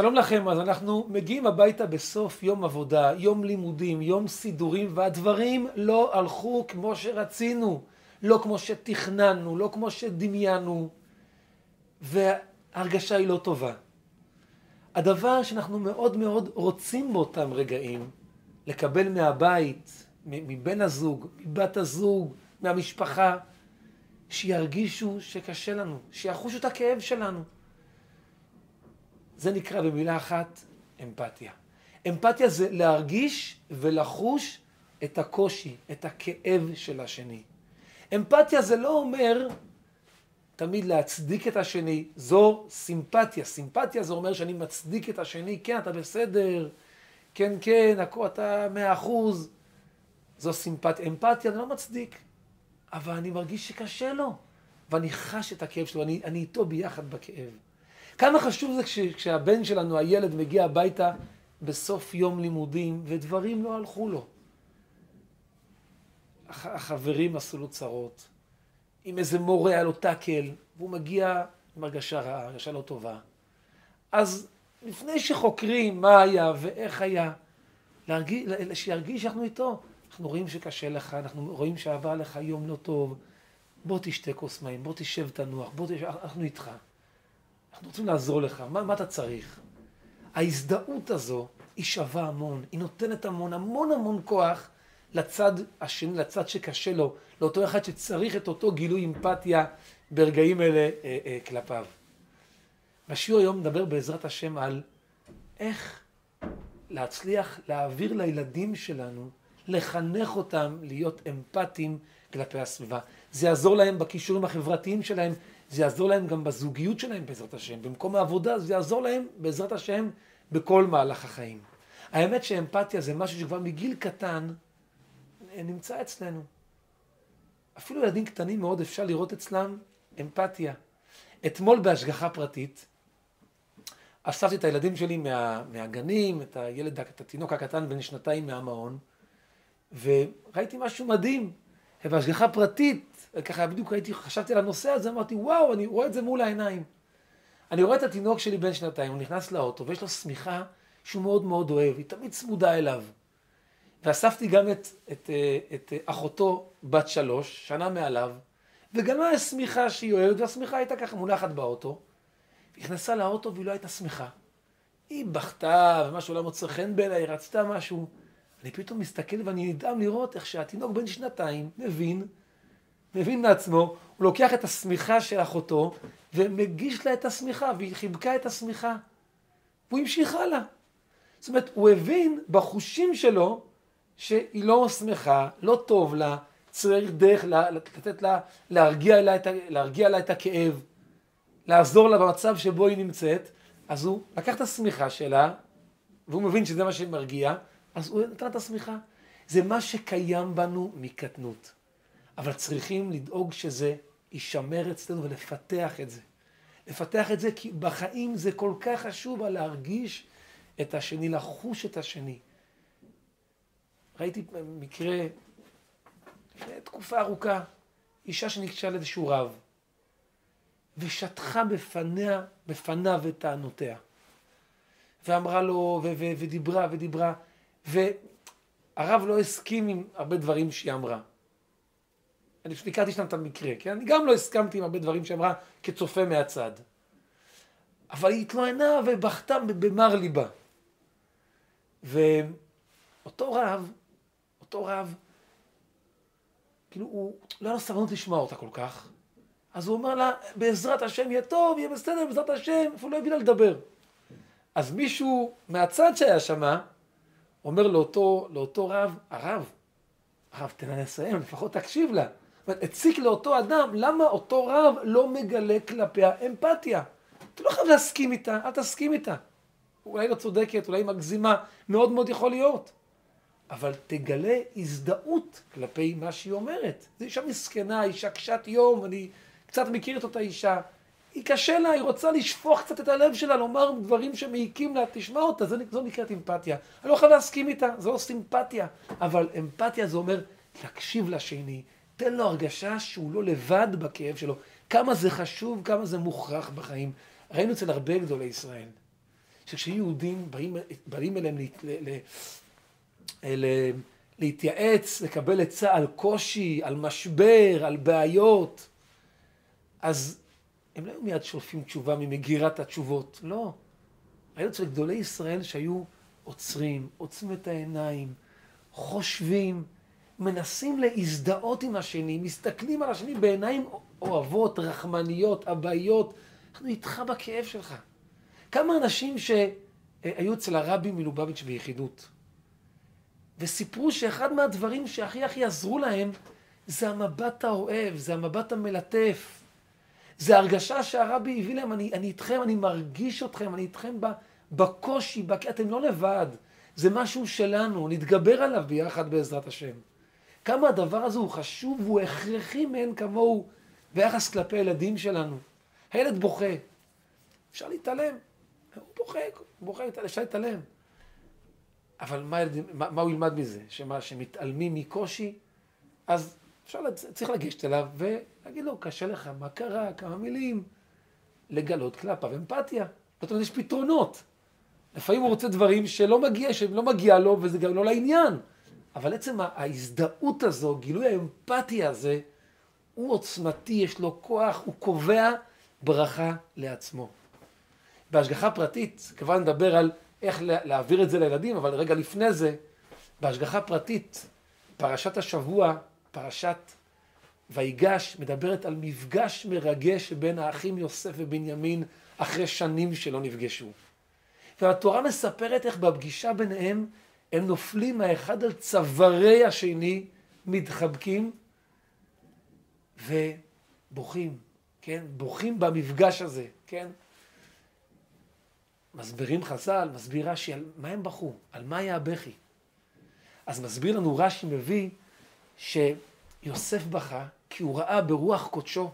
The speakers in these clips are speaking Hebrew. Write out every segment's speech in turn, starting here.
שלום לכם, אז אנחנו מגיעים הביתה בסוף יום עבודה, יום לימודים, יום סידורים, והדברים לא הלכו כמו שרצינו, לא כמו שתכננו, לא כמו שדמיינו, וההרגשה היא לא טובה. הדבר שאנחנו מאוד מאוד רוצים באותם רגעים, לקבל מהבית, מבן הזוג, מבת הזוג, מהמשפחה, שירגישו שקשה לנו, שיחושו את הכאב שלנו. זה נקרא במילה אחת אמפתיה. אמפתיה זה להרגיש ולחוש את הקושי, את הכאב של השני. אמפתיה זה לא אומר תמיד להצדיק את השני, זו סימפתיה. סימפתיה זה אומר שאני מצדיק את השני, כן, אתה בסדר, כן, כן, אתה מאה אחוז. זו סימפתיה. אמפתיה אני לא מצדיק, אבל אני מרגיש שקשה לו, ואני חש את הכאב שלו, אני, אני איתו ביחד בכאב. כמה חשוב זה כש, כשהבן שלנו, הילד, מגיע הביתה בסוף יום לימודים, ודברים לא הלכו לו. הח, החברים עשו לו צרות, אם איזה מורה היה לו טאקל, והוא מגיע עם הרגשה רעה, הרגשה לא טובה. אז לפני שחוקרים מה היה ואיך היה, להרגיש, שירגיש שאנחנו איתו. אנחנו רואים שקשה לך, אנחנו רואים שעבר לך יום לא טוב, בוא תשתה כוס מים, בוא תשב תנוח, בוא תשב, אנחנו איתך. אנחנו רוצים לעזור לך, מה, מה אתה צריך? ההזדהות הזו היא שווה המון, היא נותנת המון, המון המון כוח לצד השני, לצד שקשה לו, לאותו אחד שצריך את אותו גילוי אמפתיה ברגעים אלה אה, אה, כלפיו. בשיעור היום נדבר בעזרת השם על איך להצליח להעביר לילדים שלנו, לחנך אותם להיות אמפתיים כלפי הסביבה. זה יעזור להם בכישורים החברתיים שלהם, זה יעזור להם גם בזוגיות שלהם בעזרת השם, במקום העבודה זה יעזור להם בעזרת השם בכל מהלך החיים. האמת שאמפתיה זה משהו שכבר מגיל קטן נמצא אצלנו. אפילו ילדים קטנים מאוד אפשר לראות אצלם אמפתיה. אתמול בהשגחה פרטית, אספתי את הילדים שלי מה, מהגנים, את הילד, את התינוק הקטן בן שנתיים מהמעון, וראיתי משהו מדהים. בהשגחה פרטית, ככה בדיוק הייתי, חשבתי על הנושא הזה, אמרתי, וואו, אני רואה את זה מול העיניים. אני רואה את התינוק שלי בן שנתיים, הוא נכנס לאוטו, ויש לו שמיכה שהוא מאוד מאוד אוהב, היא תמיד צמודה אליו. ואספתי גם את, את, את, את אחותו בת שלוש, שנה מעליו, וגם לה שמיכה שהיא אוהבת, והשמיכה הייתה ככה מונחת באוטו. היא נכנסה לאוטו והיא לא הייתה שמחה. היא בכתה, ומשהו לא מוצא חן בעיניי, היא רצתה משהו. אני פתאום מסתכל ואני נדהם לראות איך שהתינוק בן שנתיים מבין, מבין מעצמו, הוא לוקח את השמיכה של אחותו ומגיש לה את השמיכה, והיא חיבקה את השמיכה. והוא המשיך הלאה. זאת אומרת, הוא הבין בחושים שלו שהיא לא שמחה, לא טוב לה, צריך דרך לתת לה, להרגיע לה, את, להרגיע לה את הכאב, לעזור לה במצב שבו היא נמצאת, אז הוא לקח את השמיכה שלה, והוא מבין שזה מה שמרגיע, אז הוא נתן את השמיכה. זה מה שקיים בנו מקטנות. אבל צריכים לדאוג שזה יישמר אצלנו ולפתח את זה. לפתח את זה כי בחיים זה כל כך חשוב להרגיש את השני, לחוש את השני. ראיתי מקרה לפני תקופה ארוכה, אישה שניגשה לאיזשהו רב, ושטחה בפניה, בפניו את טענותיה. ואמרה לו, ו- ו- ודיברה ודיברה, והרב לא הסכים עם הרבה דברים שהיא אמרה. אני פשוט הכרתי שם את המקרה, כן? אני גם לא הסכמתי עם הרבה דברים שהיא אמרה כצופה מהצד. אבל היא התלוננה ובכתה במר ליבה. ואותו רב, אותו רב, כאילו הוא לא היה לו סבלנות לשמוע אותה כל כך, אז הוא אומר לה, בעזרת השם יהיה טוב, יהיה בסדר, בעזרת השם, אפילו לא הבין לה לדבר. אז מישהו מהצד שהיה שמה, אומר לאותו, לאותו רב, הרב, הרב, תן לה לסיים, לפחות תקשיב לה. הציק לאותו אדם, למה אותו רב לא מגלה כלפיה אמפתיה? אתה לא חייב להסכים איתה, אל תסכים איתה. אולי לא צודקת, אולי מגזימה, מאוד מאוד יכול להיות. אבל תגלה הזדהות כלפי מה שהיא אומרת. זו אישה מסכנה, אישה קשת יום, אני קצת מכיר את אותה אישה. היא קשה לה, היא רוצה לשפוך קצת את הלב שלה, לומר דברים שמעיקים לה, תשמע אותה, זו, זו נקראת אמפתיה. אני לא חייב להסכים איתה, זו לא סימפתיה. אבל אמפתיה זה אומר, תקשיב לשני, תן לו הרגשה שהוא לא לבד בכאב שלו. כמה זה חשוב, כמה זה מוכרח בחיים. ראינו אצל הרבה גדולי ישראל, שכשיהודים באים, באים אליהם ל, ל, ל, להתייעץ, לקבל עצה על קושי, על משבר, על בעיות, אז הם לא היו מיד שולפים תשובה ממגירת התשובות, לא. היו אצל גדולי ישראל שהיו עוצרים, עוצמים את העיניים, חושבים, מנסים להזדהות עם השני, מסתכלים על השני בעיניים אוהבות, רחמניות, אבאיות. אנחנו איתך בכאב שלך. כמה אנשים שהיו אצל הרבי מלובביץ' ביחידות, וסיפרו שאחד מהדברים שהכי הכי עזרו להם זה המבט האוהב, זה המבט המלטף. זה הרגשה שהרבי הביא להם, אני, אני איתכם, אני מרגיש אתכם, אני איתכם בקושי, בק... אתם לא לבד. זה משהו שלנו, נתגבר עליו ביחד בעזרת השם. כמה הדבר הזה הוא חשוב והוא הכרחי מאין כמוהו ביחס כלפי הילדים שלנו. הילד בוכה, אפשר להתעלם. הוא בוכה, הוא בוכה, אפשר להתעלם. אבל מה, ילדים, מה, מה הוא ילמד מזה? שמה, שמתעלמים מקושי? אז אפשר, צריך לגשת אליו ולהגיד לו, קשה לך, מה קרה, כמה מילים. לגלות כלפיו אמפתיה. זאת אומרת, יש פתרונות. לפעמים הוא רוצה דברים שלא מגיע, שלא מגיע לו, וזה גם לא לעניין. אבל עצם ההזדהות הזו, גילוי האמפתיה הזה, הוא עוצמתי, יש לו כוח, הוא קובע ברכה לעצמו. בהשגחה פרטית, כבר נדבר על איך להעביר את זה לילדים, אבל רגע לפני זה, בהשגחה פרטית, פרשת השבוע, פרשת ויגש, מדברת על מפגש מרגש בין האחים יוסף ובנימין אחרי שנים שלא נפגשו. והתורה מספרת איך בפגישה ביניהם הם נופלים האחד על צווארי השני, מתחבקים ובוכים, כן? בוכים במפגש הזה, כן? מסבירים חז"ל, מסביר רש"י, על מה הם בכו? על מה היה הבכי? אז מסביר לנו רש"י מביא שיוסף בכה כי הוא ראה ברוח קודשו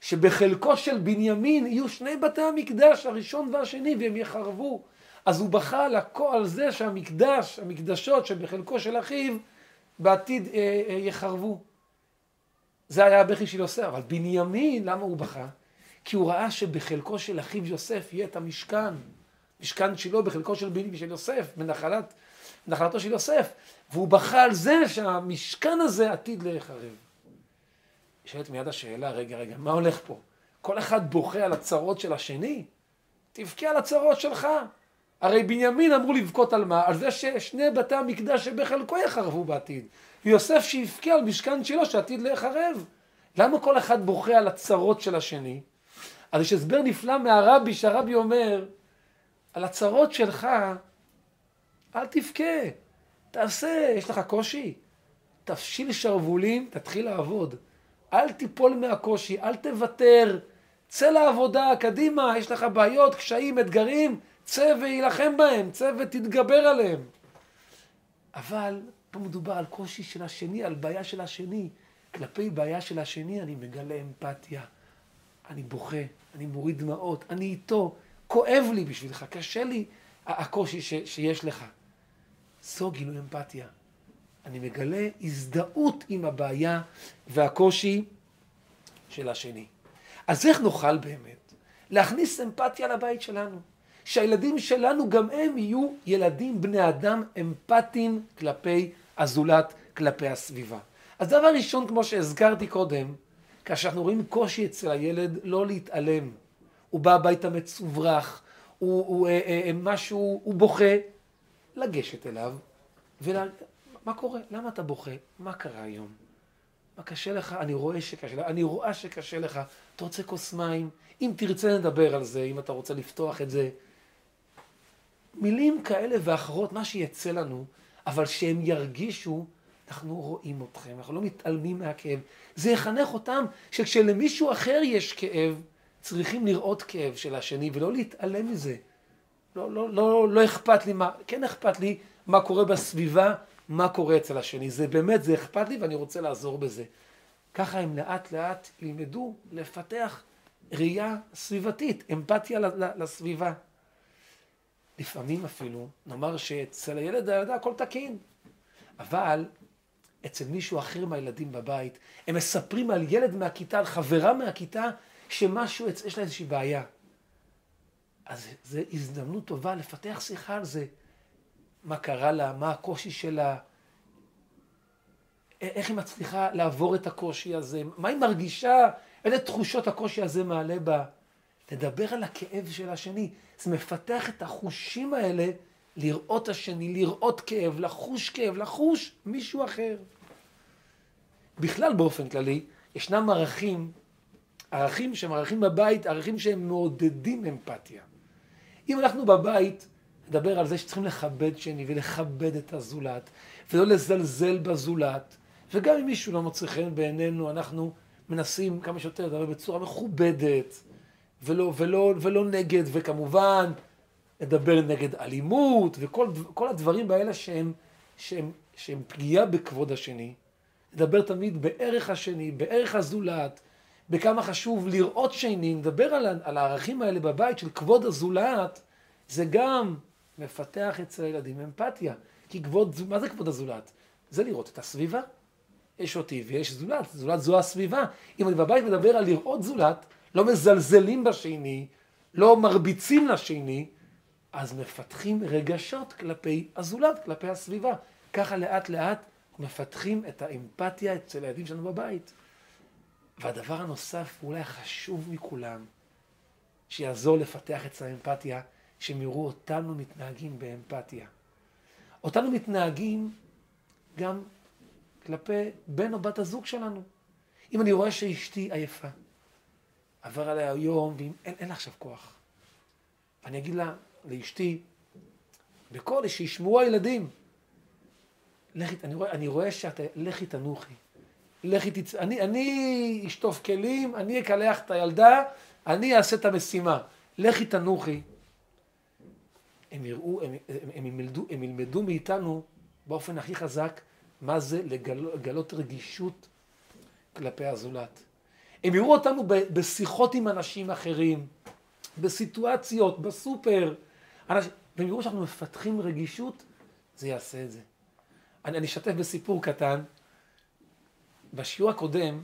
שבחלקו של בנימין יהיו שני בתי המקדש, הראשון והשני, והם יחרבו. אז הוא בכה על, זה שהמקדש, המקדשות שבחלקו של אחיו, בעתיד אה, אה, יחרבו. זה היה הבכי של יוסף. אבל בנימין, למה הוא בכה? כי הוא ראה שבחלקו של אחיו יוסף יהיה את המשכן. משכן שלו בחלקו של, בני, של יוסף, בנחלת, בנחלתו של יוסף. והוא בכה על זה שהמשכן הזה עתיד להיחרב. נשאלת מיד השאלה, רגע, רגע, מה הולך פה? כל אחד בוכה על הצרות של השני? תבכה על הצרות שלך. הרי בנימין אמרו לבכות על מה? על זה ששני בתי המקדש שבחלקו יחרבו בעתיד. ויוסף שיבכה על משכן שלו שעתיד להיחרב. למה כל אחד בוכה על הצרות של השני? אז יש הסבר נפלא מהרבי, שהרבי אומר, על הצרות שלך, אל תבכה, תעשה, יש לך קושי, תפשיל שרוולים, תתחיל לעבוד. אל תיפול מהקושי, אל תוותר, צא לעבודה, קדימה, יש לך בעיות, קשיים, אתגרים, צא ויילחם בהם, צא ותתגבר עליהם. אבל פה מדובר על קושי של השני, על בעיה של השני. כלפי בעיה של השני אני מגלה אמפתיה. אני בוכה, אני מוריד דמעות, אני איתו, כואב לי בשבילך, קשה לי הקושי ש, שיש לך. זו גילוי אמפתיה. אני מגלה הזדהות עם הבעיה והקושי של השני. אז איך נוכל באמת להכניס אמפתיה לבית שלנו? שהילדים שלנו גם הם יהיו ילדים בני אדם אמפתיים כלפי הזולת, כלפי הסביבה. אז דבר ראשון, כמו שהזכרתי קודם, כאשר אנחנו רואים קושי אצל הילד, לא להתעלם. הוא בא הביתה מצוברח, הוא, הוא אה, אה, אה משהו, הוא בוכה, לגשת אליו ולהגיד, מה קורה? למה אתה בוכה? מה קרה היום? מה קשה לך? אני רואה שקשה לך, אני רואה שקשה לך. אתה רוצה כוס מים? אם תרצה נדבר על זה, אם אתה רוצה לפתוח את זה. מילים כאלה ואחרות, מה שיצא לנו, אבל שהם ירגישו, אנחנו רואים אתכם, אנחנו לא מתעלמים מהכאב. זה יחנך אותם שכשלמישהו אחר יש כאב, צריכים לראות כאב של השני ולא להתעלם מזה. לא, לא, לא, לא אכפת לי מה, כן אכפת לי מה קורה בסביבה, מה קורה אצל השני. זה באמת, זה אכפת לי ואני רוצה לעזור בזה. ככה הם לאט לאט ילמדו לפתח ראייה סביבתית, אמפתיה לסביבה. לפעמים אפילו, נאמר שאצל הילד הילדה הכל תקין, אבל אצל מישהו אחר מהילדים בבית, הם מספרים על ילד מהכיתה, על חברה מהכיתה, שמשהו, יש לה איזושהי בעיה. אז זו הזדמנות טובה לפתח שיחה על זה. מה קרה לה, מה הקושי שלה, איך היא מצליחה לעבור את הקושי הזה, מה היא מרגישה, איזה תחושות הקושי הזה מעלה בה. לדבר על הכאב של השני. זה מפתח את החושים האלה לראות השני, לראות כאב, לחוש כאב, לחוש מישהו אחר. בכלל באופן כללי, ישנם ערכים, ערכים שהם ערכים בבית, ערכים שהם מעודדים אמפתיה. אם אנחנו בבית נדבר על זה שצריכים לכבד שני ולכבד את הזולת, ולא לזלזל בזולת, וגם אם מישהו לא מוצא חן בעינינו, אנחנו מנסים כמה שיותר לדבר בצורה מכובדת, ולא, ולא, ולא נגד, וכמובן לדבר נגד אלימות, וכל הדברים האלה שהם, שהם, שהם פגיעה בכבוד השני. לדבר תמיד בערך השני, בערך הזולת, בכמה חשוב לראות שני, נדבר על, על הערכים האלה בבית של כבוד הזולת, זה גם מפתח אצל הילדים אמפתיה. כי כבוד, מה זה כבוד הזולת? זה לראות את הסביבה. יש אותי ויש זולת, זולת זו הסביבה. אם אני בבית מדבר על לראות זולת, לא מזלזלים בשני, לא מרביצים לשני, אז מפתחים רגשות כלפי הזולת, כלפי הסביבה. ככה לאט לאט מפתחים את האמפתיה אצל הילדים שלנו בבית. והדבר הנוסף, ואולי החשוב מכולם, שיעזור לפתח את האמפתיה, שהם יראו אותנו מתנהגים באמפתיה. אותנו מתנהגים גם כלפי בן או בת הזוג שלנו. אם אני רואה שאשתי עייפה, עבר עליה היום, ואם אין, לה עכשיו כוח, אני אגיד לה, לאשתי, בקול, שישמעו הילדים, לכי, אני רואה, אני רואה שאת, לכי תנוחי. לכי תצ... אני, אני אשטוף כלים, אני אקלח את הילדה, אני אעשה את המשימה. לכי תנוחי. הם יראו, הם, הם, הם, ילמדו, הם ילמדו מאיתנו באופן הכי חזק מה זה לגלות רגישות כלפי הזולת. הם יראו אותנו בשיחות עם אנשים אחרים, בסיטואציות, בסופר, אנשים, והם יראו שאנחנו מפתחים רגישות, זה יעשה את זה. אני, אני אשתף בסיפור קטן. בשיעור הקודם,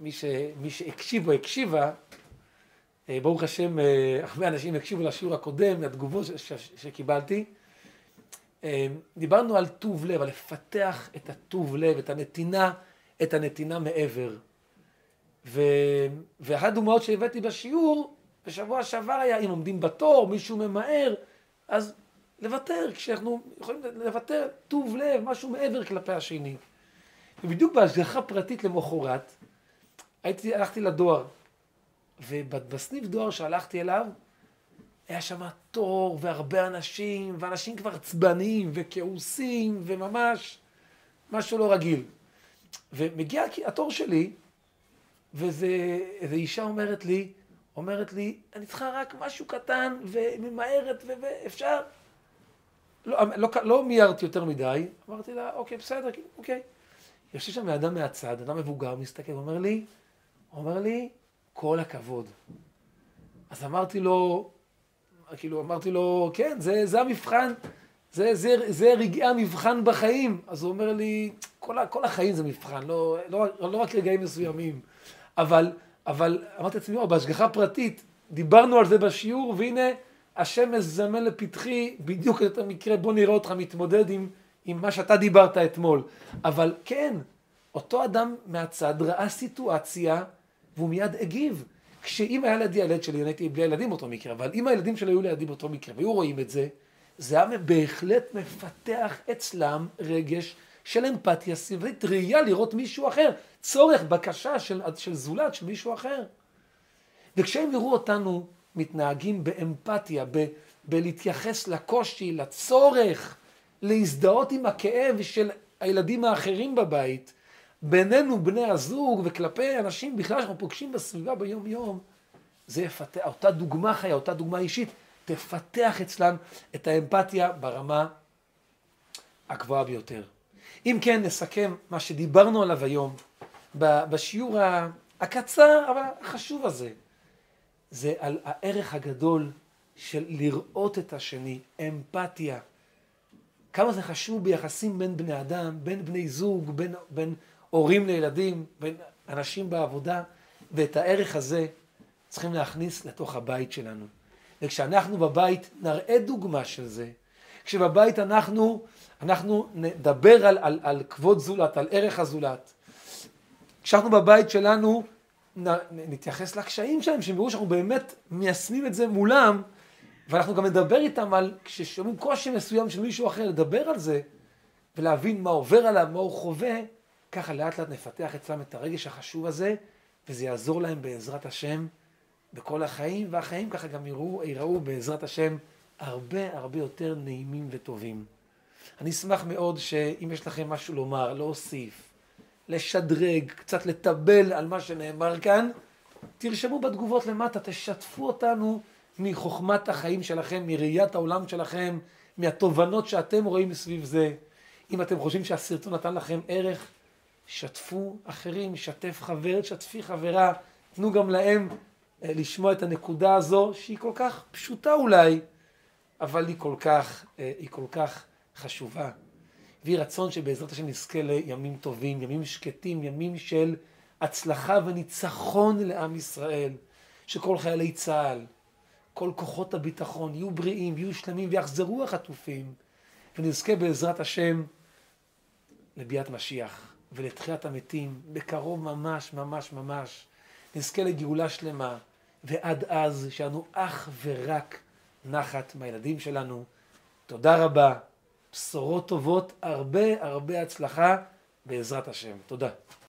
מי, ש, מי שהקשיב או הקשיבה, אה, ברוך השם, אה, הרבה אנשים הקשיבו לשיעור הקודם, לתגובות ש, ש, שקיבלתי. אה, דיברנו על טוב לב, על לפתח את הטוב לב, את הנתינה, את הנתינה מעבר. ו... ואחת הדוגמאות שהבאתי בשיעור, בשבוע שעבר היה, אם עומדים בתור, מישהו ממהר, אז לוותר, כשאנחנו יכולים לוותר, טוב לב, משהו מעבר כלפי השני. ובדיוק בהשגחה פרטית למחרת, הייתי, הלכתי לדואר, ובסניף דואר שהלכתי אליו, היה שם תור והרבה אנשים, ואנשים כבר עצבניים וכעוסים, וממש משהו לא רגיל. ומגיע התור שלי, ואיזו אישה אומרת לי, אומרת לי, אני צריכה רק משהו קטן וממהרת ואפשר. לא, לא, לא מיירתי יותר מדי, אמרתי לה, אוקיי, בסדר, כאילו, אוקיי. יושב שם אדם מהצד, אדם מבוגר, מסתכל, אומר לי, אומר לי, כל הכבוד. אז אמרתי לו, כאילו, אמרתי לו, כן, זה, זה המבחן, זה, זה, זה רגעי המבחן בחיים. אז הוא אומר לי, כל, כל החיים זה מבחן, לא, לא, לא רק רגעים מסוימים. אבל, אבל אמרתי לעצמי, בהשגחה פרטית, דיברנו על זה בשיעור, והנה, השם מזמן לפתחי בדיוק את המקרה, בוא נראה אותך מתמודד עם, עם מה שאתה דיברת אתמול. אבל כן, אותו אדם מהצד ראה סיטואציה והוא מיד הגיב. כשאם היה לידי הילד שלי, אני הייתי בלי הילדים באותו מקרה, אבל אם הילדים שלי היו לידי באותו מקרה והיו רואים את זה, זה היה בהחלט מפתח אצלם רגש של אמפתיה סביבית, ראייה לראות מישהו אחר, צורך, בקשה של, של זולת, של מישהו אחר. וכשהם יראו אותנו מתנהגים באמפתיה, ב, בלהתייחס לקושי, לצורך, להזדהות עם הכאב של הילדים האחרים בבית, בינינו בני הזוג וכלפי אנשים בכלל שאנחנו פוגשים בסביבה ביום יום, זה יפתח, אותה דוגמה חיה, אותה דוגמה אישית, תפתח אצלם את האמפתיה ברמה הגבוהה ביותר. אם כן, נסכם מה שדיברנו עליו היום בשיעור הקצר אבל החשוב הזה. זה על הערך הגדול של לראות את השני, אמפתיה. כמה זה חשוב ביחסים בין בני אדם, בין בני זוג, בין, בין הורים לילדים, בין אנשים בעבודה, ואת הערך הזה צריכים להכניס לתוך הבית שלנו. וכשאנחנו בבית נראה דוגמה של זה, כשבבית אנחנו, אנחנו נדבר על, על, על כבוד זולת, על ערך הזולת, כשאנחנו בבית שלנו נ, נתייחס לקשיים שלהם, שהם יראו שאנחנו באמת מיישמים את זה מולם, ואנחנו גם נדבר איתם על, כששומעים קושי מסוים של מישהו אחר, לדבר על זה, ולהבין מה עובר עליו, מה הוא חווה, ככה לאט לאט נפתח אצלם את הרגש החשוב הזה, וזה יעזור להם בעזרת השם בכל החיים, והחיים ככה גם יראו, יראו בעזרת השם הרבה הרבה יותר נעימים וטובים. אני אשמח מאוד שאם יש לכם משהו לומר, להוסיף, לשדרג, קצת לטבל על מה שנאמר כאן, תרשמו בתגובות למטה, תשתפו אותנו מחוכמת החיים שלכם, מראיית העולם שלכם, מהתובנות שאתם רואים סביב זה. אם אתם חושבים שהסרטון נתן לכם ערך, שתפו אחרים, שתף חבר, שתפי חברה, תנו גם להם אה, לשמוע את הנקודה הזו, שהיא כל כך פשוטה אולי, אבל היא כל כך, אה, היא כל כך חשובה. ויהי רצון שבעזרת השם נזכה לימים טובים, ימים שקטים, ימים של הצלחה וניצחון לעם ישראל, שכל חיילי צה"ל, כל כוחות הביטחון יהיו בריאים, יהיו שלמים ויחזרו החטופים, ונזכה בעזרת השם לביאת משיח ולתחיית המתים, בקרוב ממש ממש ממש. נזכה לגאולה שלמה, ועד אז שאנו אך ורק נחת מהילדים שלנו. תודה רבה, בשורות טובות, הרבה הרבה הצלחה בעזרת השם. תודה.